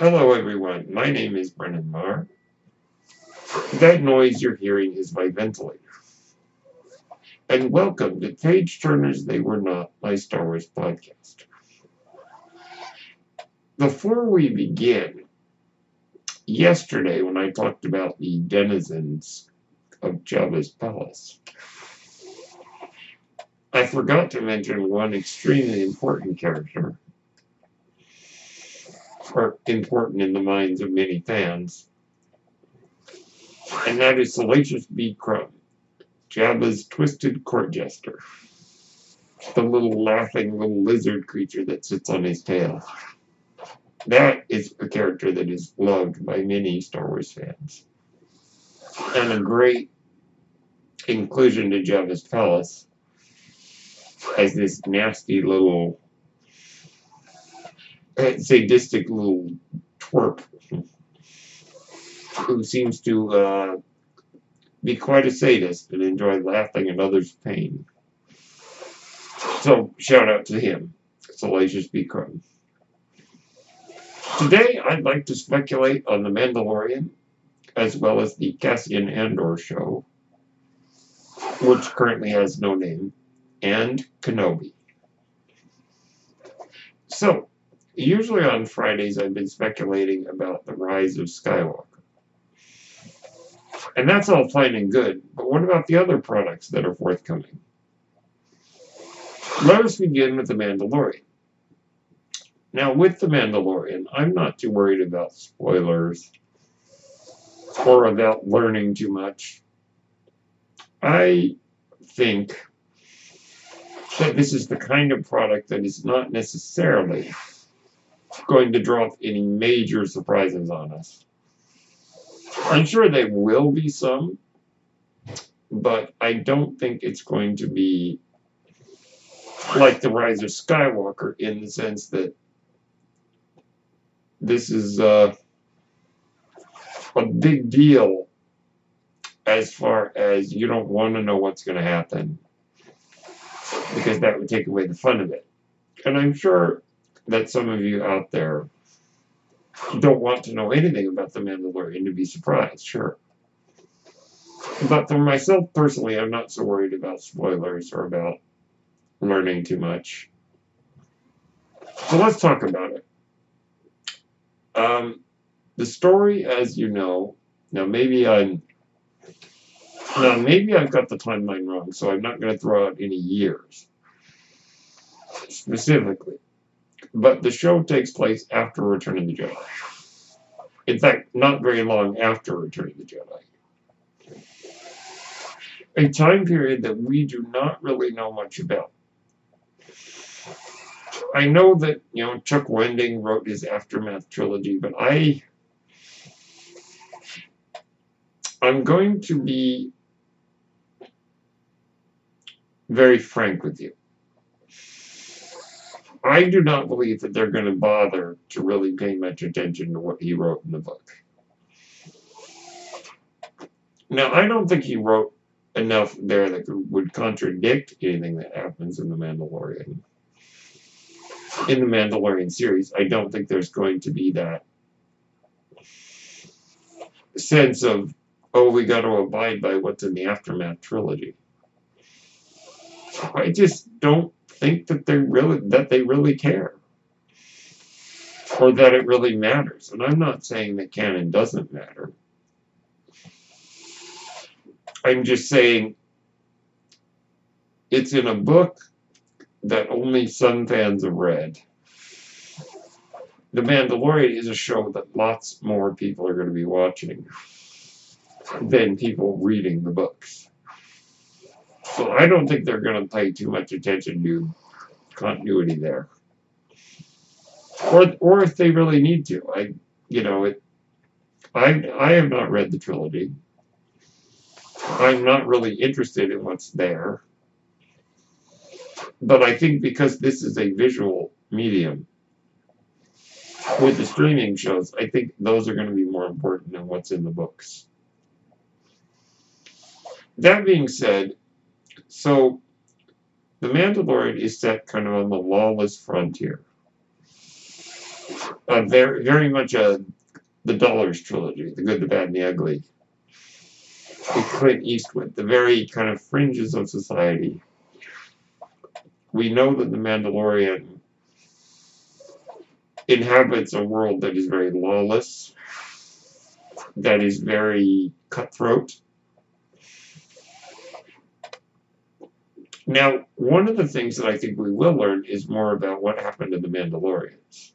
Hello, everyone. My name is Brennan Marr. That noise you're hearing is my ventilator. And welcome to Page Turners They Were Not, my Star Wars podcast. Before we begin, yesterday when I talked about the denizens of Jabba's palace, I forgot to mention one extremely important character important in the minds of many fans, and that is Salacious B. Crumb, Jabba's twisted court jester, the little laughing little lizard creature that sits on his tail. That is a character that is loved by many Star Wars fans, and a great inclusion to Jabba's palace as this nasty little sadistic little twerp who seems to uh, be quite a sadist and enjoy laughing at others' pain. So, shout out to him, Salacious B. Crumb. Today, I'd like to speculate on The Mandalorian, as well as the Cassian Andor show, which currently has no name, and Kenobi. So, Usually on Fridays, I've been speculating about the rise of Skywalker. And that's all fine and good, but what about the other products that are forthcoming? Let us begin with The Mandalorian. Now, with The Mandalorian, I'm not too worried about spoilers or about learning too much. I think that this is the kind of product that is not necessarily going to drop any major surprises on us. I'm sure there will be some, but I don't think it's going to be like the rise of Skywalker in the sense that this is uh, a big deal as far as you don't want to know what's going to happen because that would take away the fun of it. And I'm sure that some of you out there don't want to know anything about The Mandalorian to be surprised, sure. But for myself personally, I'm not so worried about spoilers or about learning too much. So let's talk about it. Um, the story, as you know, now maybe I'm now maybe I've got the timeline wrong, so I'm not going to throw out any years specifically. But the show takes place after Return of the Jedi. In fact, not very long after Return of the Jedi. A time period that we do not really know much about. I know that, you know, Chuck Wendig wrote his Aftermath trilogy, but I I'm going to be very frank with you. I do not believe that they're going to bother to really pay much attention to what he wrote in the book. Now, I don't think he wrote enough there that would contradict anything that happens in The Mandalorian. In the Mandalorian series, I don't think there's going to be that sense of, oh, we got to abide by what's in the Aftermath trilogy. I just don't think that they really that they really care or that it really matters. And I'm not saying that canon doesn't matter. I'm just saying it's in a book that only some fans have read. The Mandalorian is a show that lots more people are going to be watching than people reading the books. So I don't think they're going to pay too much attention to continuity there. Or, or if they really need to. I, you know, it. I, I have not read the trilogy. I'm not really interested in what's there. But I think because this is a visual medium, with the streaming shows, I think those are going to be more important than what's in the books. That being said, so, The Mandalorian is set kind of on the lawless frontier. very, very much a the Dollars trilogy, The Good, the Bad, and the Ugly. With Clint Eastwood, the very kind of fringes of society. We know that the Mandalorian inhabits a world that is very lawless, that is very cutthroat. Now, one of the things that I think we will learn is more about what happened to the Mandalorians.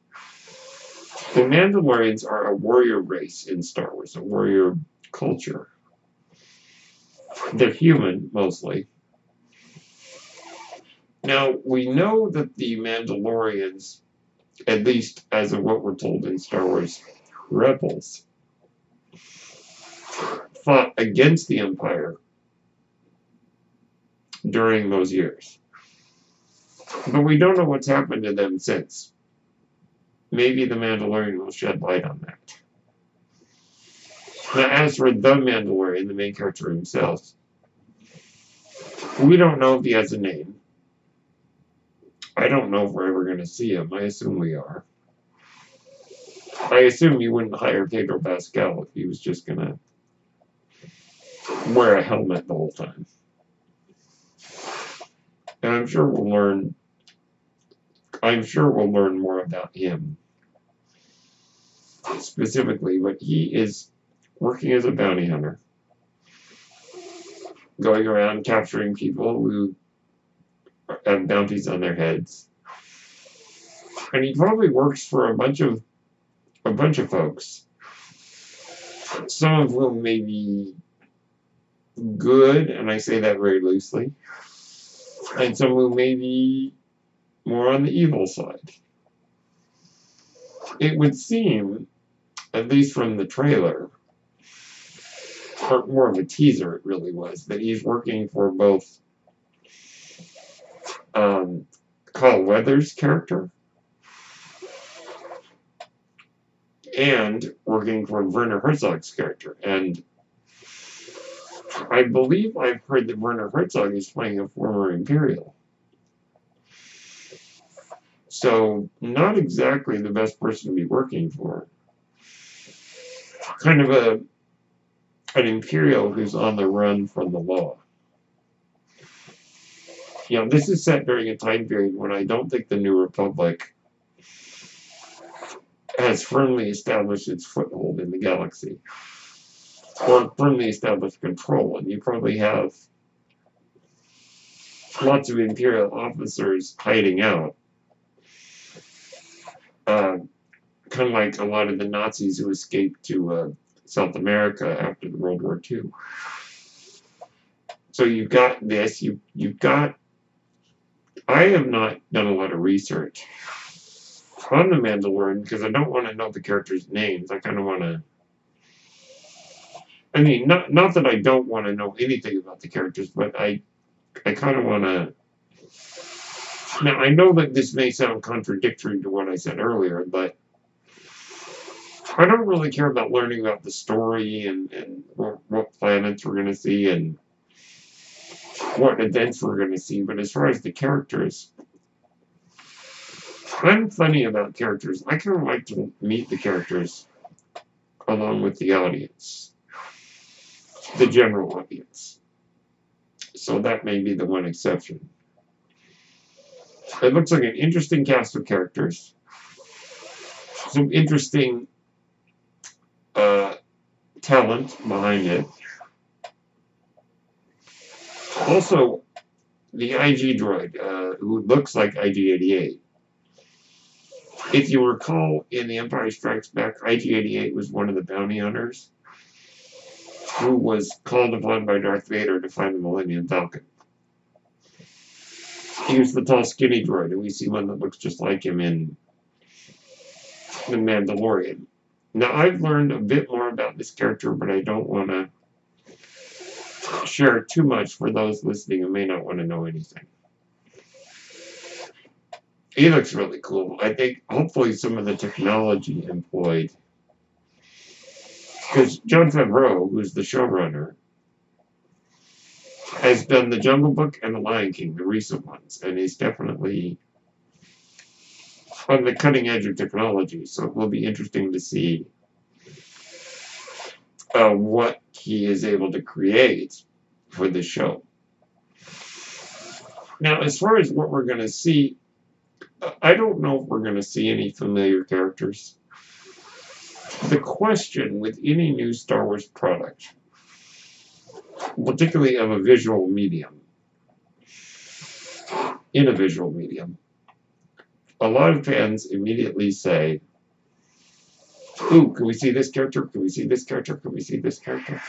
The Mandalorians are a warrior race in Star Wars, a warrior culture. They're human, mostly. Now, we know that the Mandalorians, at least as of what we're told in Star Wars Rebels, fought against the Empire during those years. But we don't know what's happened to them since. Maybe the Mandalorian will shed light on that. Now, as for the Mandalorian, the main character himself, we don't know if he has a name. I don't know if we're ever going to see him. I assume we are. I assume you wouldn't hire Pedro Pascal if he was just going to wear a helmet the whole time. And I'm sure we'll learn I'm sure we'll learn more about him. Specifically, but he is working as a bounty hunter, going around capturing people who have bounties on their heads. And he probably works for a bunch of a bunch of folks, some of whom may be good, and I say that very loosely, and some who may be more on the evil side. It would seem, at least from the trailer, or more of a teaser it really was, that he's working for both um, Carl Weathers' character and working for Werner Herzog's character. And I believe I've heard that Werner Herzog is playing a former Imperial. So, not exactly the best person to be working for. Kind of a an Imperial who's on the run from the law. You know, this is set during a time period when I don't think the New Republic has firmly established its foothold in the galaxy or firmly established control. And you probably have lots of Imperial officers hiding out. Uh, kind of like a lot of the Nazis who escaped to uh, South America after the World War II. So you've got this, you, you've got, I have not done a lot of research on the Mandalorian because I don't want to know the characters' names. I kind of want to I mean, not not that I don't want to know anything about the characters, but I I kind of want to. Now I know that this may sound contradictory to what I said earlier, but I don't really care about learning about the story and and what, what planets we're going to see and what events we're going to see. But as far as the characters, I'm funny about characters. I kind of like to meet the characters along with the audience the general audience. So that may be the one exception. It looks like an interesting cast of characters. Some interesting uh, talent behind it. Also, the IG droid, uh, who looks like IG-88. If you recall, in The Empire Strikes Back, IG-88 was one of the bounty hunters who was called upon by Darth Vader to find the Millennium Falcon. He was the tall, skinny droid, and we see one that looks just like him in The Mandalorian. Now, I've learned a bit more about this character, but I don't want to share too much for those listening who may not want to know anything. He looks really cool. I think hopefully some of the technology employed because Jon Favreau, who's the showrunner, has done the Jungle Book and the Lion King, the recent ones, and he's definitely on the cutting edge of technology. So it will be interesting to see uh, what he is able to create for the show. Now, as far as what we're going to see, I don't know if we're going to see any familiar characters. The question with any new Star Wars product, particularly of a visual medium, in a visual medium, a lot of fans immediately say, Ooh, can we see this character? Can we see this character? Can we see this character?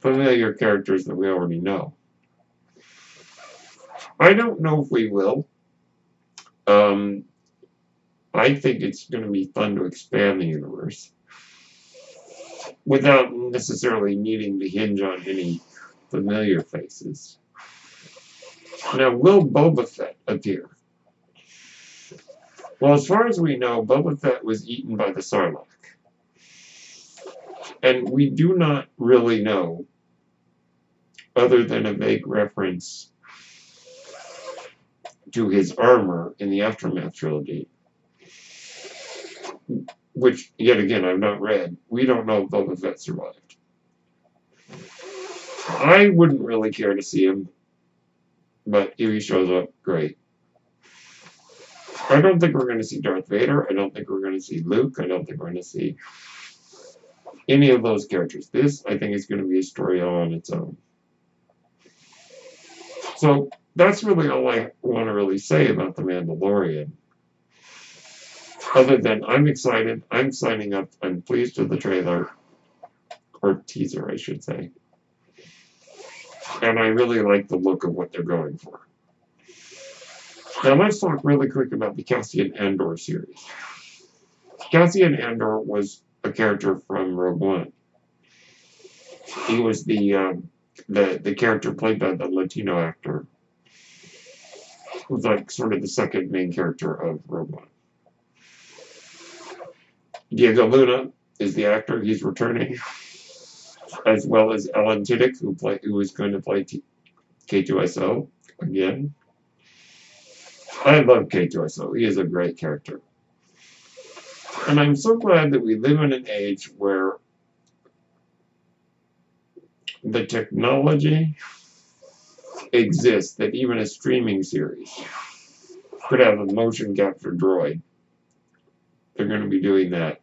Familiar characters that we already know. I don't know if we will. Um, I think it's going to be fun to expand the universe without necessarily needing to hinge on any familiar faces. Now, will Boba Fett appear? Well, as far as we know, Boba Fett was eaten by the Sarlacc. And we do not really know, other than a vague reference to his armor in the Aftermath trilogy, which, yet again, I've not read. We don't know if Boba Fett survived. I wouldn't really care to see him, but if he shows up, great. I don't think we're going to see Darth Vader. I don't think we're going to see Luke. I don't think we're going to see any of those characters. This, I think, is going to be a story all on its own. So that's really all I want to really say about The Mandalorian. Other than I'm excited, I'm signing up, I'm pleased with the trailer, or teaser, I should say. And I really like the look of what they're going for. Now let's talk really quick about the Cassian Andor series. Cassian Andor was a character from Rogue One. He was the um, the the character played by the Latino actor. Was like sort of the second main character of Rogue One. Diego Luna is the actor. He's returning, as well as Alan Tudyk, who play who is going to play T- K2SO again. I love K2SO. He is a great character. And I'm so glad that we live in an age where the technology exists that even a streaming series could have a motion capture droid. They're going to be doing that.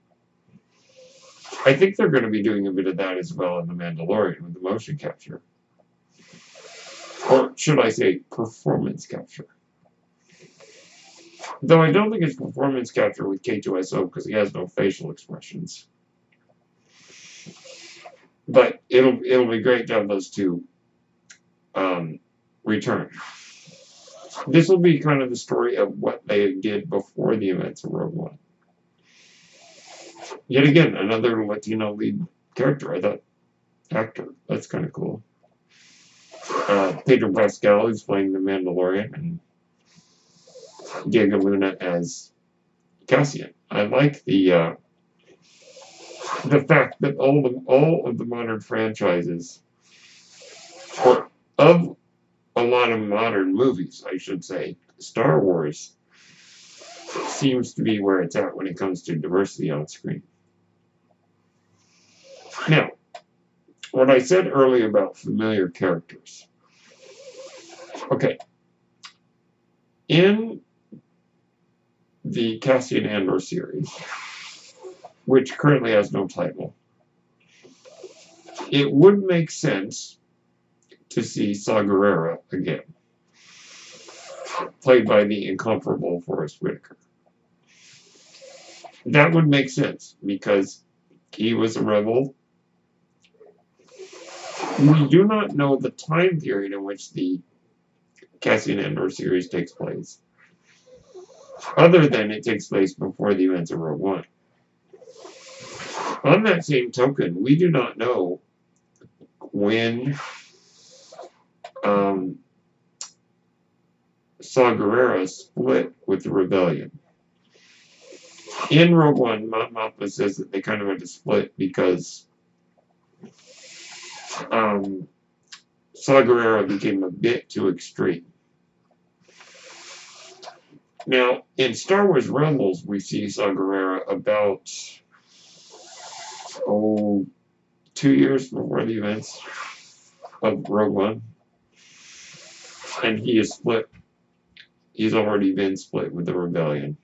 I think they're going to be doing a bit of that as well in The Mandalorian with the motion capture. Or should I say performance capture. Though I don't think it's performance capture with K2SO because he has no facial expressions. But it'll it'll be great to have those two um, return. This will be kind of the story of what they did before the events of Rogue One. Yet again, another Latino lead character. I thought actor. That's kind of cool. Uh, Pedro Pascal is playing the Mandalorian, and Diego Luna as Cassian. I like the uh, the fact that all the all of the modern franchises, or of a lot of modern movies, I should say, Star Wars seems to be where it's at when it comes to diversity on screen. Now, what I said earlier about familiar characters. Okay. In the Cassian Andor series, which currently has no title, it would make sense to see Saw Gerrera again, played by the incomparable Forest Whitaker. That would make sense because he was a rebel. We do not know the time period in which the Cassian Andor series takes place other than it takes place before the events of Rogue One. On that same token, we do not know when um, Saw Gerrera split with the rebellion. In Rogue One, Mothma says that they kind of had to split because um, Saw Gerrera became a bit too extreme. Now, in Star Wars Rebels, we see Saw Gerrera about, oh, two years before the events of Rogue One. And he is split. He's already been split with the rebellion.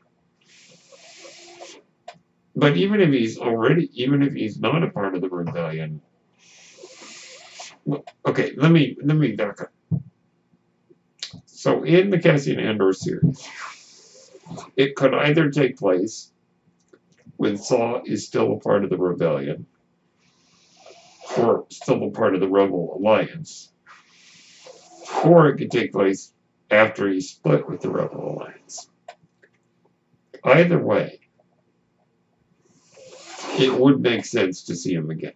But even if he's already, even if he's not a part of the rebellion, okay, let me let me back up. So in the Cassian Andor series, it could either take place when Saw is still a part of the rebellion, or still a part of the Rebel Alliance, or it could take place after he split with the Rebel Alliance. Either way, it would make sense to see him again.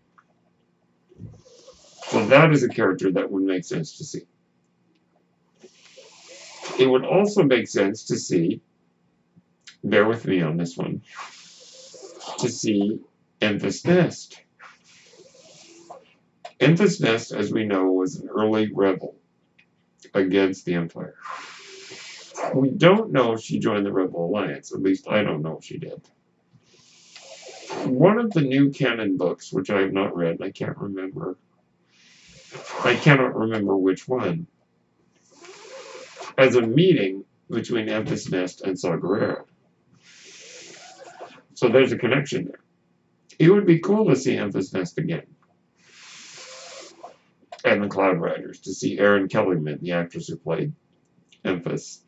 So that is a character that would make sense to see. It would also make sense to see, bear with me on this one, to see Enfys Nest. Enfys Nest, as we know, was an early rebel against the Empire. We don't know if she joined the Rebel Alliance, at least I don't know if she did. One of the new canon books, which I have not read, I can't remember. I cannot remember which one. As a meeting between Enfys Nest and Saw. So there's a connection there. It would be cool to see Enfys Nest again. And the Cloud Riders, to see Erin Kellyman, the actress who played Enfys,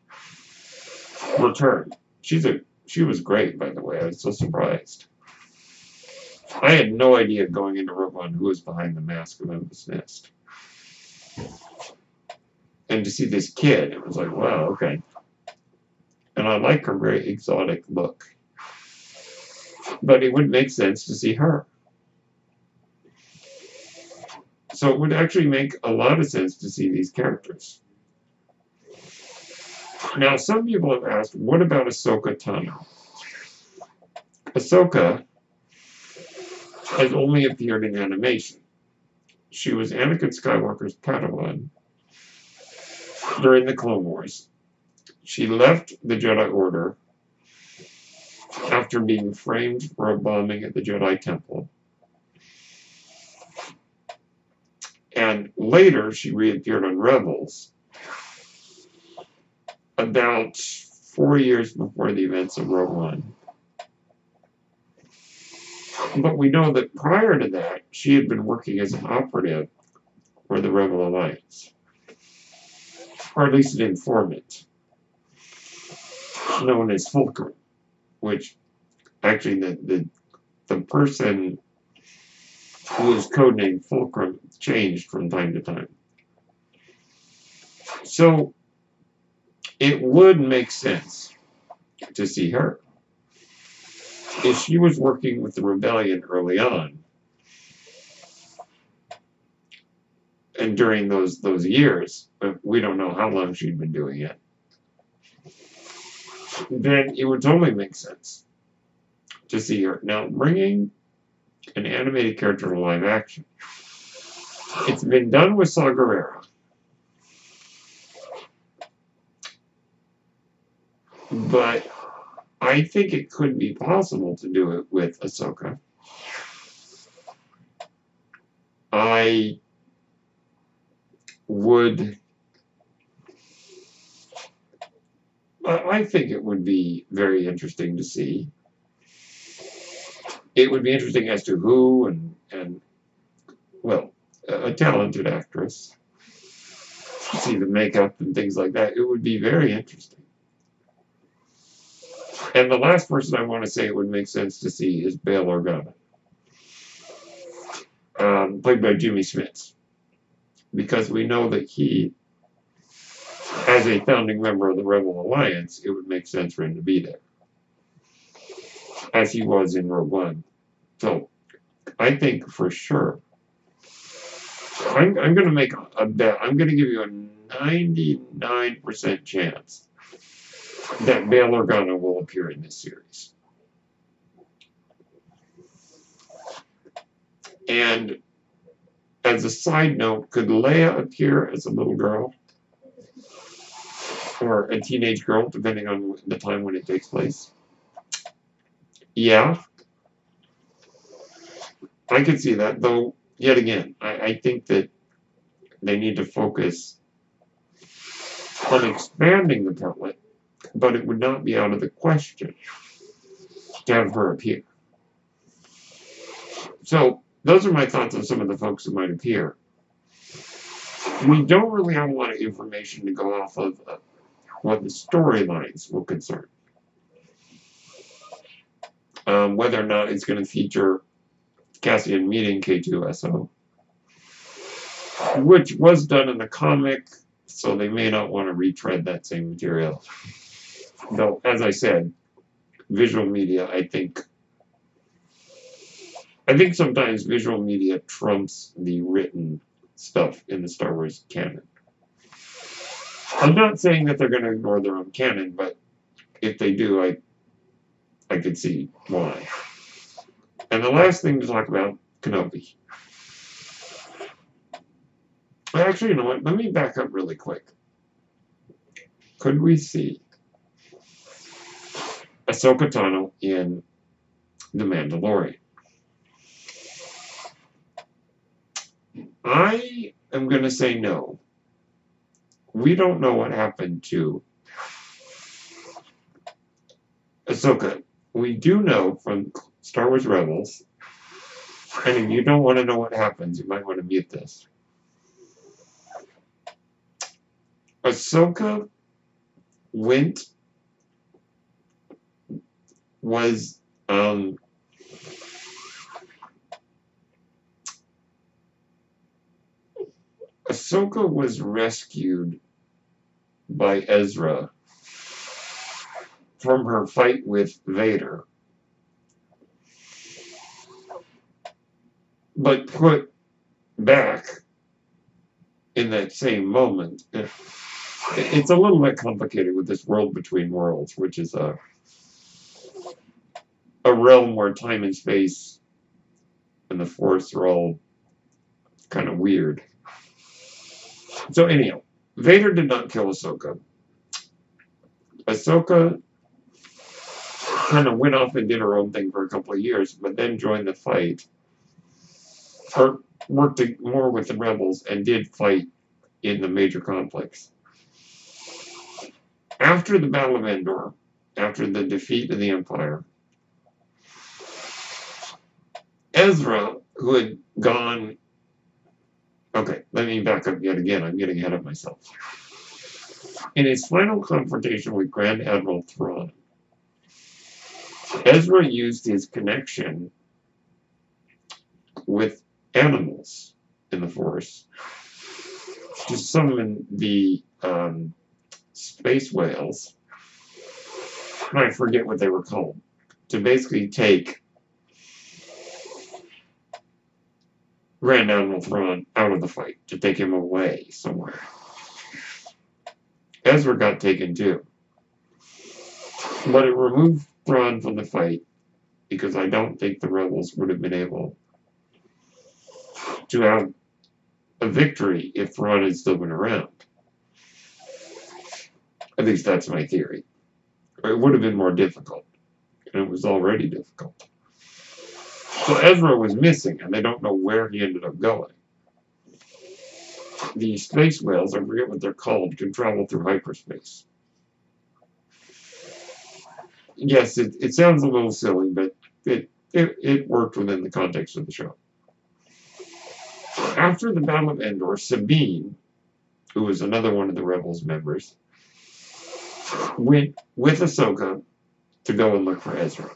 return. She's a she was great, by the way. I was so surprised. I had no idea going into Rogue One who was behind the mask of Enfys Nest. And to see this kid, it was like, wow, okay. And I like her very exotic look. But it wouldn't make sense to see her. So it would actually make a lot of sense to see these characters. Now, some people have asked, what about Ahsoka Tano? Ahsoka has only appeared in animation. She was Anakin Skywalker's Padawan during the Clone Wars. She left the Jedi Order after being framed for a bombing at the Jedi Temple. And later, she reappeared on Rebels about four years before the events of Rogue One. But we know that prior to that, she had been working as an operative for the Rebel Alliance, or at least an informant, known as Fulcrum, which actually the, the, the person who codename Fulcrum changed from time to time. So it would make sense to see her if she was working with the rebellion early on, and during those those years, but we don't know how long she'd been doing it, then it would totally make sense to see her. Now, bringing an animated character to live action, it's been done with Saw Gerrera. But I think it could be possible to do it with Ahsoka. I would. I think it would be very interesting to see. It would be interesting as to who and and well, a, talented actress. See the makeup and things like that. It would be very interesting. And the last person I want to say it would make sense to see is Bail Organa, um, played by Jimmy Smits, because we know that he, as a founding member of the Rebel Alliance, it would make sense for him to be there, as he was in Rogue One. So, I think for sure. I'm, I'm going to make a bet. I'm going to give you a 99% chance that Bail Organa will appear in this series. And as a side note, could Leia appear as a little girl? or a teenage girl, depending on the time when it takes place. Yeah, I can see that, though. Yet again, I, I think that they need to focus on expanding the template, but it would not be out of the question to have her appear. So, those are my thoughts on some of the folks who might appear. We don't really have a lot of information to go off of uh, what the storylines will concern. Um, whether or not it's going to feature Cassian meeting K2SO, which was done in the comic, so they may not want to retread that same material. Though, as I said, visual media, I think, I think sometimes visual media trumps the written stuff in the Star Wars canon. I'm not saying that they're going to ignore their own canon, but if they do, I, I could see why. And the last thing to talk about, Kenobi. Actually, you know what? Let me back up really quick. Could we see Ahsoka Tano in The Mandalorian? I am going to say no. We don't know what happened to Ahsoka. We do know from Star Wars Rebels, and if you don't want to know what happens, you might want to mute this. Ahsoka went was um Ahsoka was rescued by Ezra from her fight with Vader, but put back in that same moment. It's a little bit complicated with this world between worlds, which is a a realm where time and space and the force are all kind of weird. So anyhow, Vader did not kill Ahsoka. Ahsoka kind of went off and did her own thing for a couple of years, but then joined the fight. Or worked more with the rebels and did fight in the major conflicts. After the Battle of Endor, after the defeat of the Empire, Ezra, who had gone. Okay, let me back up yet again. I'm getting ahead of myself. In his final confrontation with Grand Admiral Thrawn, Ezra used his connection with animals in the Force to summon the um, space whales. I forget what they were called. To basically take Grand Admiral Thrawn out of the fight, to take him away somewhere. Ezra got taken too. But it removed Thrawn from the fight because I don't think the rebels would have been able to have a victory if Thrawn had still been around. At least that's my theory. It would have been more difficult, and it was already difficult. So Ezra was missing, and they don't know where he ended up going. The space whales, I forget what they're called, can travel through hyperspace. Yes, it, it sounds a little silly, but it, it, it worked within the context of the show. After the Battle of Endor, Sabine, who was another one of the Rebels members, went with Ahsoka to go and look for Ezra.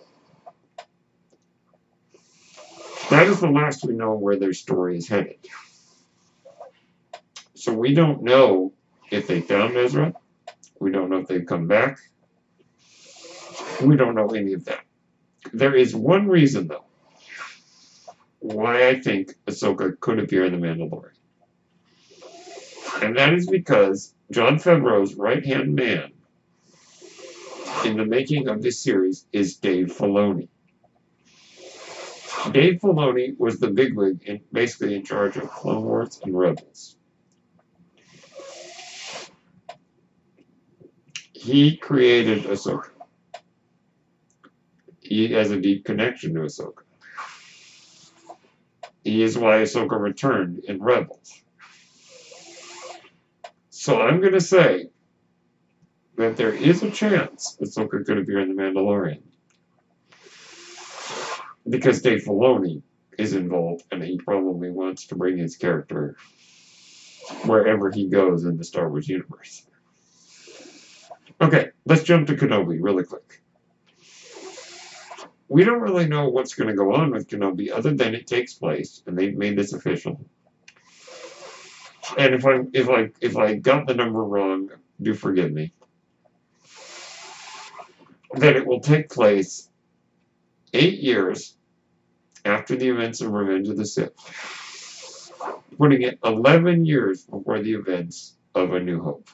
That is the last we know where their story is headed. So we don't know if they found Ezra. We don't know if they've come back. We don't know any of that. There is one reason, though, why I think Ahsoka could appear in The Mandalorian. And that is because Jon Favreau's right-hand man in the making of this series is Dave Filoni. Dave Filoni was the bigwig in, basically in charge of Clone Wars and Rebels. he created Ahsoka. He has a deep connection to Ahsoka. He is why Ahsoka returned in Rebels. So I'm going to say that there is a chance Ahsoka could appear in The Mandalorian. Because Dave Filoni is involved and he probably wants to bring his character wherever he goes in the Star Wars universe. Okay, let's jump to Kenobi really quick. We don't really know what's going to go on with Kenobi other than it takes place, and they've made this official. And if I if I if I got the number wrong, do forgive me. That it will take place eight years after the events of Revenge of the Sith, putting it 11 years before the events of A New Hope.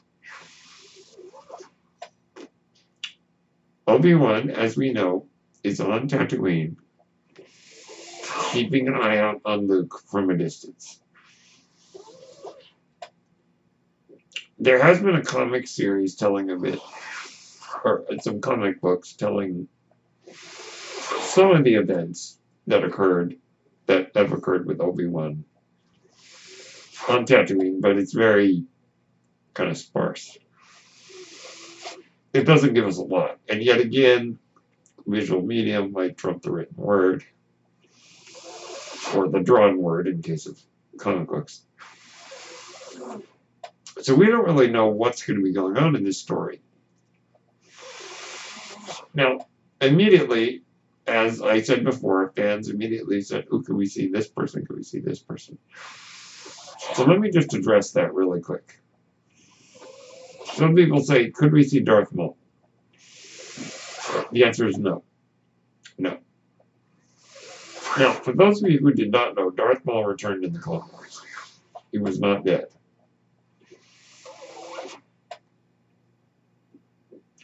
Obi-Wan, as we know, is on Tatooine, keeping an eye out on Luke from a distance. There has been a comic series telling of it, or some comic books telling some of the events that occurred, that have occurred with Obi-Wan on Tatooine, but it's very kind of sparse. It doesn't give us a lot. And yet again, visual medium might trump the written word, or the drawn word in case of comic books. So we don't really know what's going to be going on in this story. Now, immediately, as I said before, fans immediately said, oh, can we see this person? Can we see this person? So let me just address that really quick. Some people say, could we see Darth Maul? The answer is no. No. Now, for those of you who did not know, Darth Maul returned in the Clone Wars. He was not dead.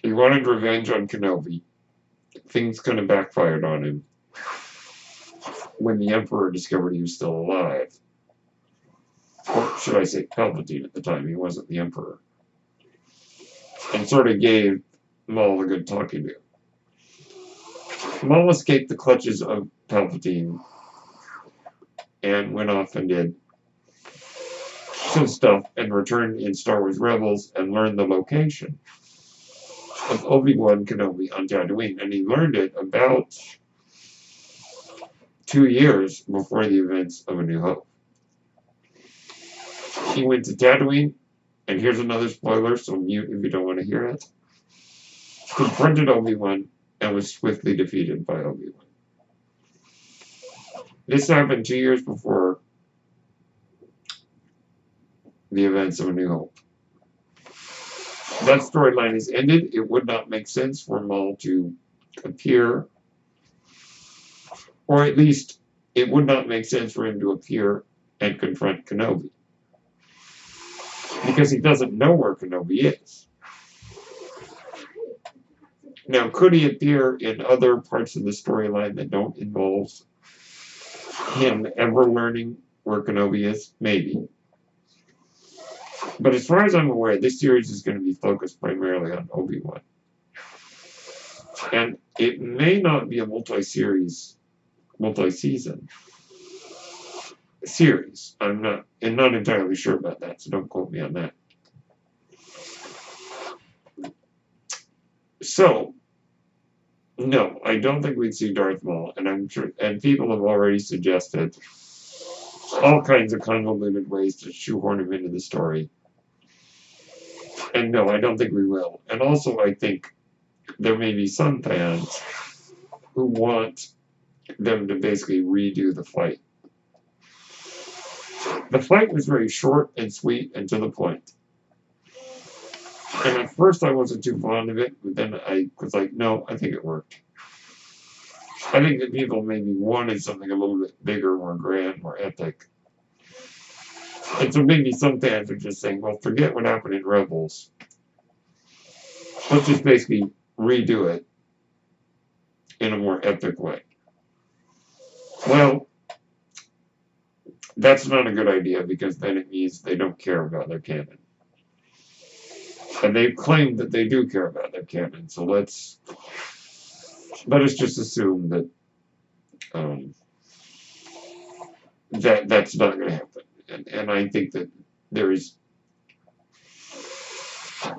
He wanted revenge on Kenobi. Things kind of backfired on him when the Emperor discovered he was still alive. Or should I say Palpatine at the time, he wasn't the Emperor. And sort of gave Maul a good talking to. Maul escaped the clutches of Palpatine and went off and did some stuff and returned in Star Wars Rebels and learned the location of Obi-Wan Kenobi on Tatooine. And he learned it about two years before the events of A New Hope. He went to Tatooine, and here's another spoiler, so mute if you don't want to hear it. Confronted Obi-Wan and was swiftly defeated by Obi-Wan. This happened two years before the events of A New Hope. That storyline is ended. It would not make sense for Maul to appear, or at least it would not make sense for him to appear and confront Kenobi. Because he doesn't know where Kenobi is. Now, could he appear in other parts of the storyline that don't involve him ever learning where Kenobi is? Maybe. But as far as I'm aware, this series is going to be focused primarily on Obi-Wan. And it may not be a multi-series, multi-season series. I'm not, I'm not entirely sure about that, so don't quote me on that. So, no, I don't think we'd see Darth Maul, and I'm sure, and people have already suggested all kinds of convoluted ways to shoehorn him into the story. And no, I don't think we will. And also, I think there may be some fans who want them to basically redo the fight. The fight was very short and sweet and to the point. And at first I wasn't too fond of it, but then I was like, no, I think it worked. I think that people maybe wanted something a little bit bigger, more grand, more epic. And so maybe some fans are just saying, well, forget what happened in Rebels. Let's just basically redo it in a more epic way. Well, that's not a good idea because then it means they don't care about their canon. And they've claimed that they do care about their canon, so let's let us just assume that um, that that's not going to happen. And, and I think that there is.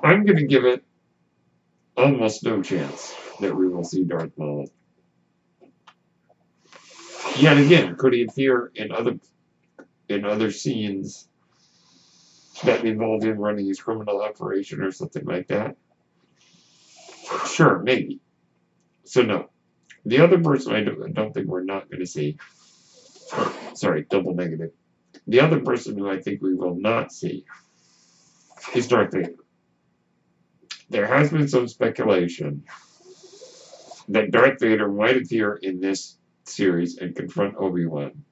I'm going to give it almost no chance that we will see Darth Maul. Yet again, could he appear in other in other scenes that involved him running his criminal operation or something like that? Sure, maybe. So no. The other person I don't, I don't think we're not going to see, sorry, double negative. The other person who I think we will not see is Darth Vader. There has been some speculation that Darth Vader might appear in this series and confront Obi-Wan.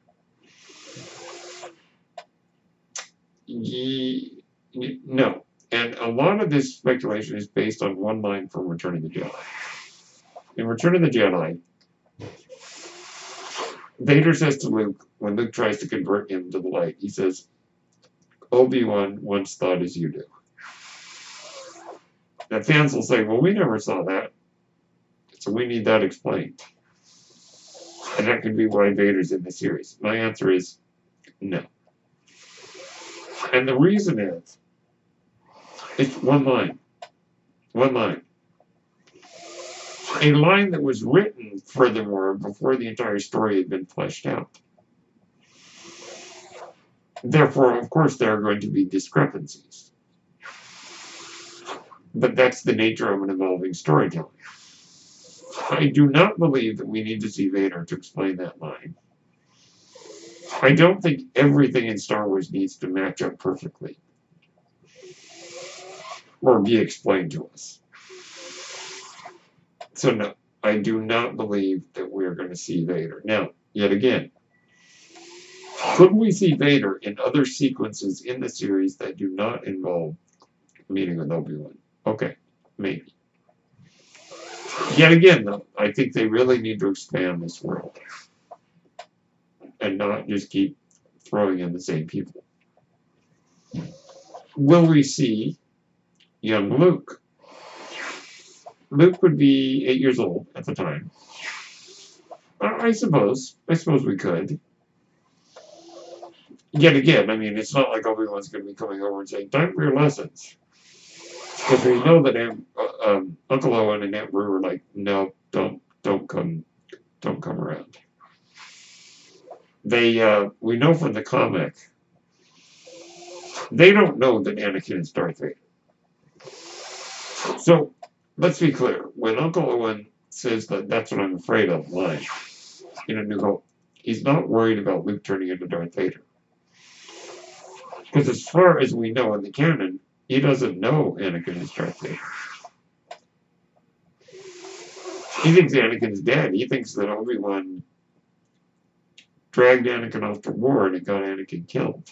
Ye, no. And a lot of this speculation is based on one line from Return of the Jedi. In Return of the Jedi, Vader says to Luke, when Luke tries to convert him to the light, he says, Obi-Wan once thought as you do. Now fans will say, well, we never saw that. So we need that explained. And that could be why Vader's in the series. My answer is no. And the reason is, it's one line. One line. A line that was written, furthermore, before the entire story had been fleshed out. Therefore, of course, there are going to be discrepancies. But that's the nature of an evolving storytelling. I do not believe that we need to see Vader to explain that line. I don't think everything in Star Wars needs to match up perfectly or be explained to us. So no, I do not believe that we're going to see Vader. Now, yet again, could we see Vader in other sequences in the series that do not involve meeting with Obi-Wan? Okay, maybe. Yet again, though, I think they really need to expand this world and not just keep throwing in the same people. Will we see young Luke? Luke would be eight years old at the time. I suppose. I suppose we could. Yet again, I mean, it's not like Obi-Wan's going to be coming over and saying, time for your lessons. Because we know that Aunt, uh, um, Uncle Owen and Aunt Beru were like, no, don't, don't come, don't come around. They, uh, we know from the comic, they don't know that Anakin is Darth Vader. So, let's be clear. When Uncle Owen says that that's what I'm afraid of, line, in A New Hope, he's not worried about Luke turning into Darth Vader. Because as far as we know in the canon, he doesn't know Anakin is Darth Vader. He thinks Anakin's dead. He thinks that Obi-Wan dragged Anakin off to war and got Anakin killed.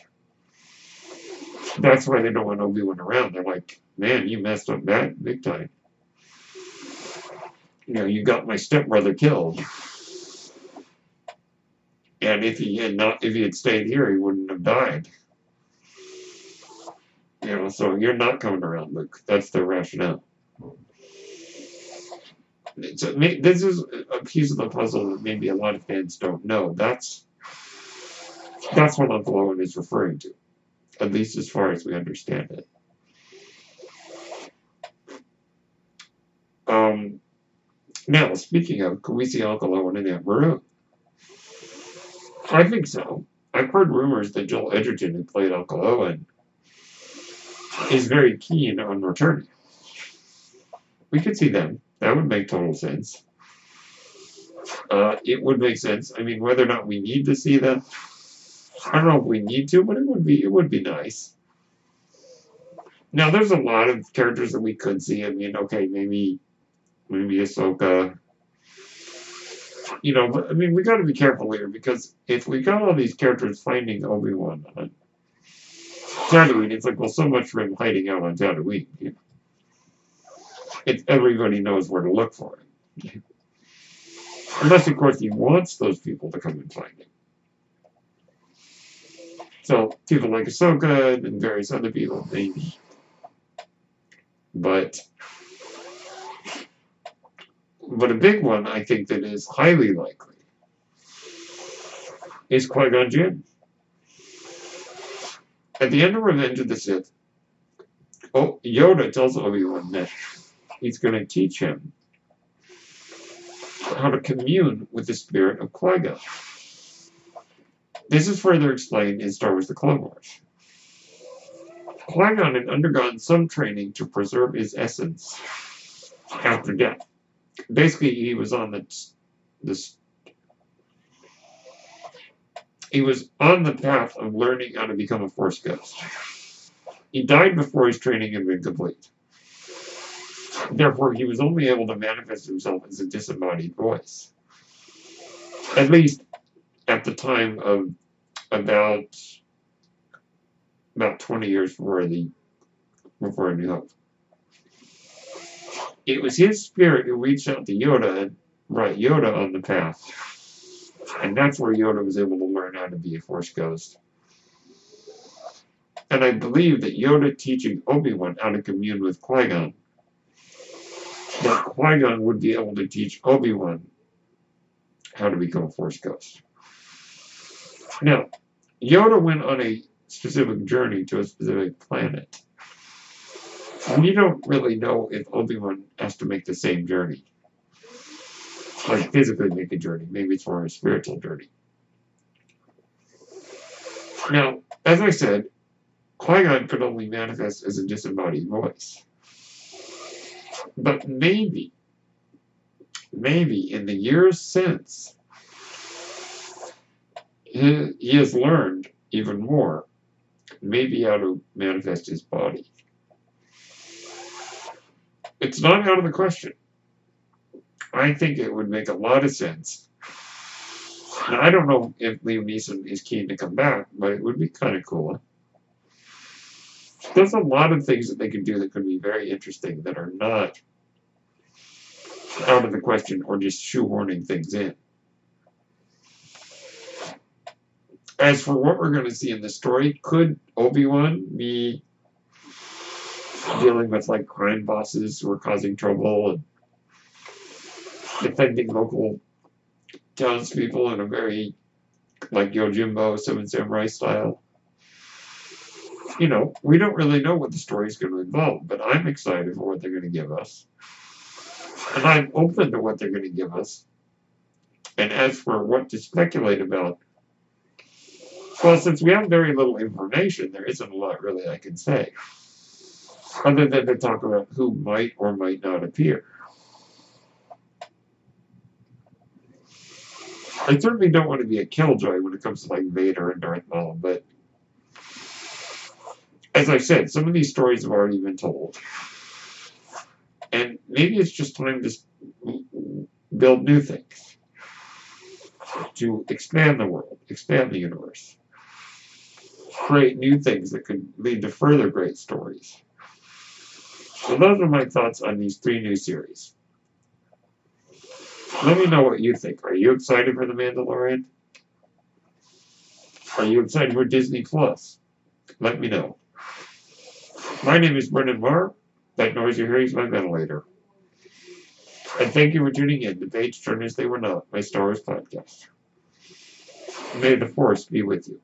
That's why they don't want Obi-Wan around. They're like, man, you messed up bad, big time. You know, you got my stepbrother killed. And if he had not, if he had stayed here, he wouldn't have died. You know, so you're not coming around, Luke. That's the rationale. So this is a piece of the puzzle that maybe a lot of fans don't know. That's that's what Uncle Owen is referring to, at least as far as we understand it. Um, now, speaking of, can we see Owen in that room? I think so. I've heard rumors that Joel Edgerton, who played Owen, is very keen on returning. We could see them. That would make total sense. Uh, it would make sense. I mean, whether or not we need to see them, I don't know if we need to, but it would be it would be nice. Now, there's a lot of characters that we could see. I mean, okay, maybe maybe Ahsoka. You know, but I mean, we got to be careful here because if we got all these characters finding Obi Wan on uh, Tatooine, it's like, well, so much for him hiding out on Tatooine. You know? It's everybody knows where to look for him. Unless, of course, he wants those people to come and find him. So people like Ahsoka and various other people, maybe, But but a big one I think that is highly likely is Qui-Gon Jinn. At the end of Revenge of the Sith, oh, Yoda tells Obi-Wan that he's going to teach him how to commune with the spirit of Qui-Gon. This is further explained in Star Wars The Clone Wars. Qui-Gon had undergone some training to preserve his essence after death. Basically, he was on the this he was on the path of learning how to become a Force ghost. He died before his training had been complete. Therefore, he was only able to manifest himself as a disembodied voice. At least at the time of about about 20 years before the before New Hope. It was his spirit who reached out to Yoda and brought Yoda on the path. And that's where Yoda was able to learn how to be a Force ghost. And I believe that Yoda teaching Obi-Wan how to commune with Qui-Gon that Qui-Gon would be able to teach Obi-Wan how to become a Force Ghost. Now, Yoda went on a specific journey to a specific planet. We don't really know if Obi-Wan has to make the same journey. Like physically make a journey. Maybe it's more a spiritual journey. Now, as I said, Qui-Gon could only manifest as a disembodied voice. But maybe, maybe in the years since, he, has learned even more, maybe how to manifest his body. It's not out of the question. I think it would make a lot of sense. Now, I don't know if Liam Neeson is keen to come back, but it would be kind of cool. There's a lot of things that they could do that could be very interesting that are not out of the question or just shoehorning things in. As for what we're going to see in the story, could Obi-Wan be dealing with like crime bosses who are causing trouble and defending local townspeople in a very like Yojimbo, Seven Samurai style? You know, we don't really know what the story is going to involve, but I'm excited for what they're going to give us. And I'm open to what they're going to give us. And as for what to speculate about, well, since we have very little information, there isn't a lot really I can say. Other than to talk about who might or might not appear. I certainly don't want to be a killjoy when it comes to like Vader and Darth Maul, but as I said, some of these stories have already been told. And maybe it's just time to build new things, to expand the world, expand the universe, create new things that could lead to further great stories. So those are my thoughts on these three new series. Let me know what you think. Are you excited for The Mandalorian? Are you excited for Disney Plus? Let me know. My name is Brendan Marr. That noise you hear is my ventilator. And thank you for tuning in to Page Turners They Were Not, my Star Wars podcast. May the Force be with you.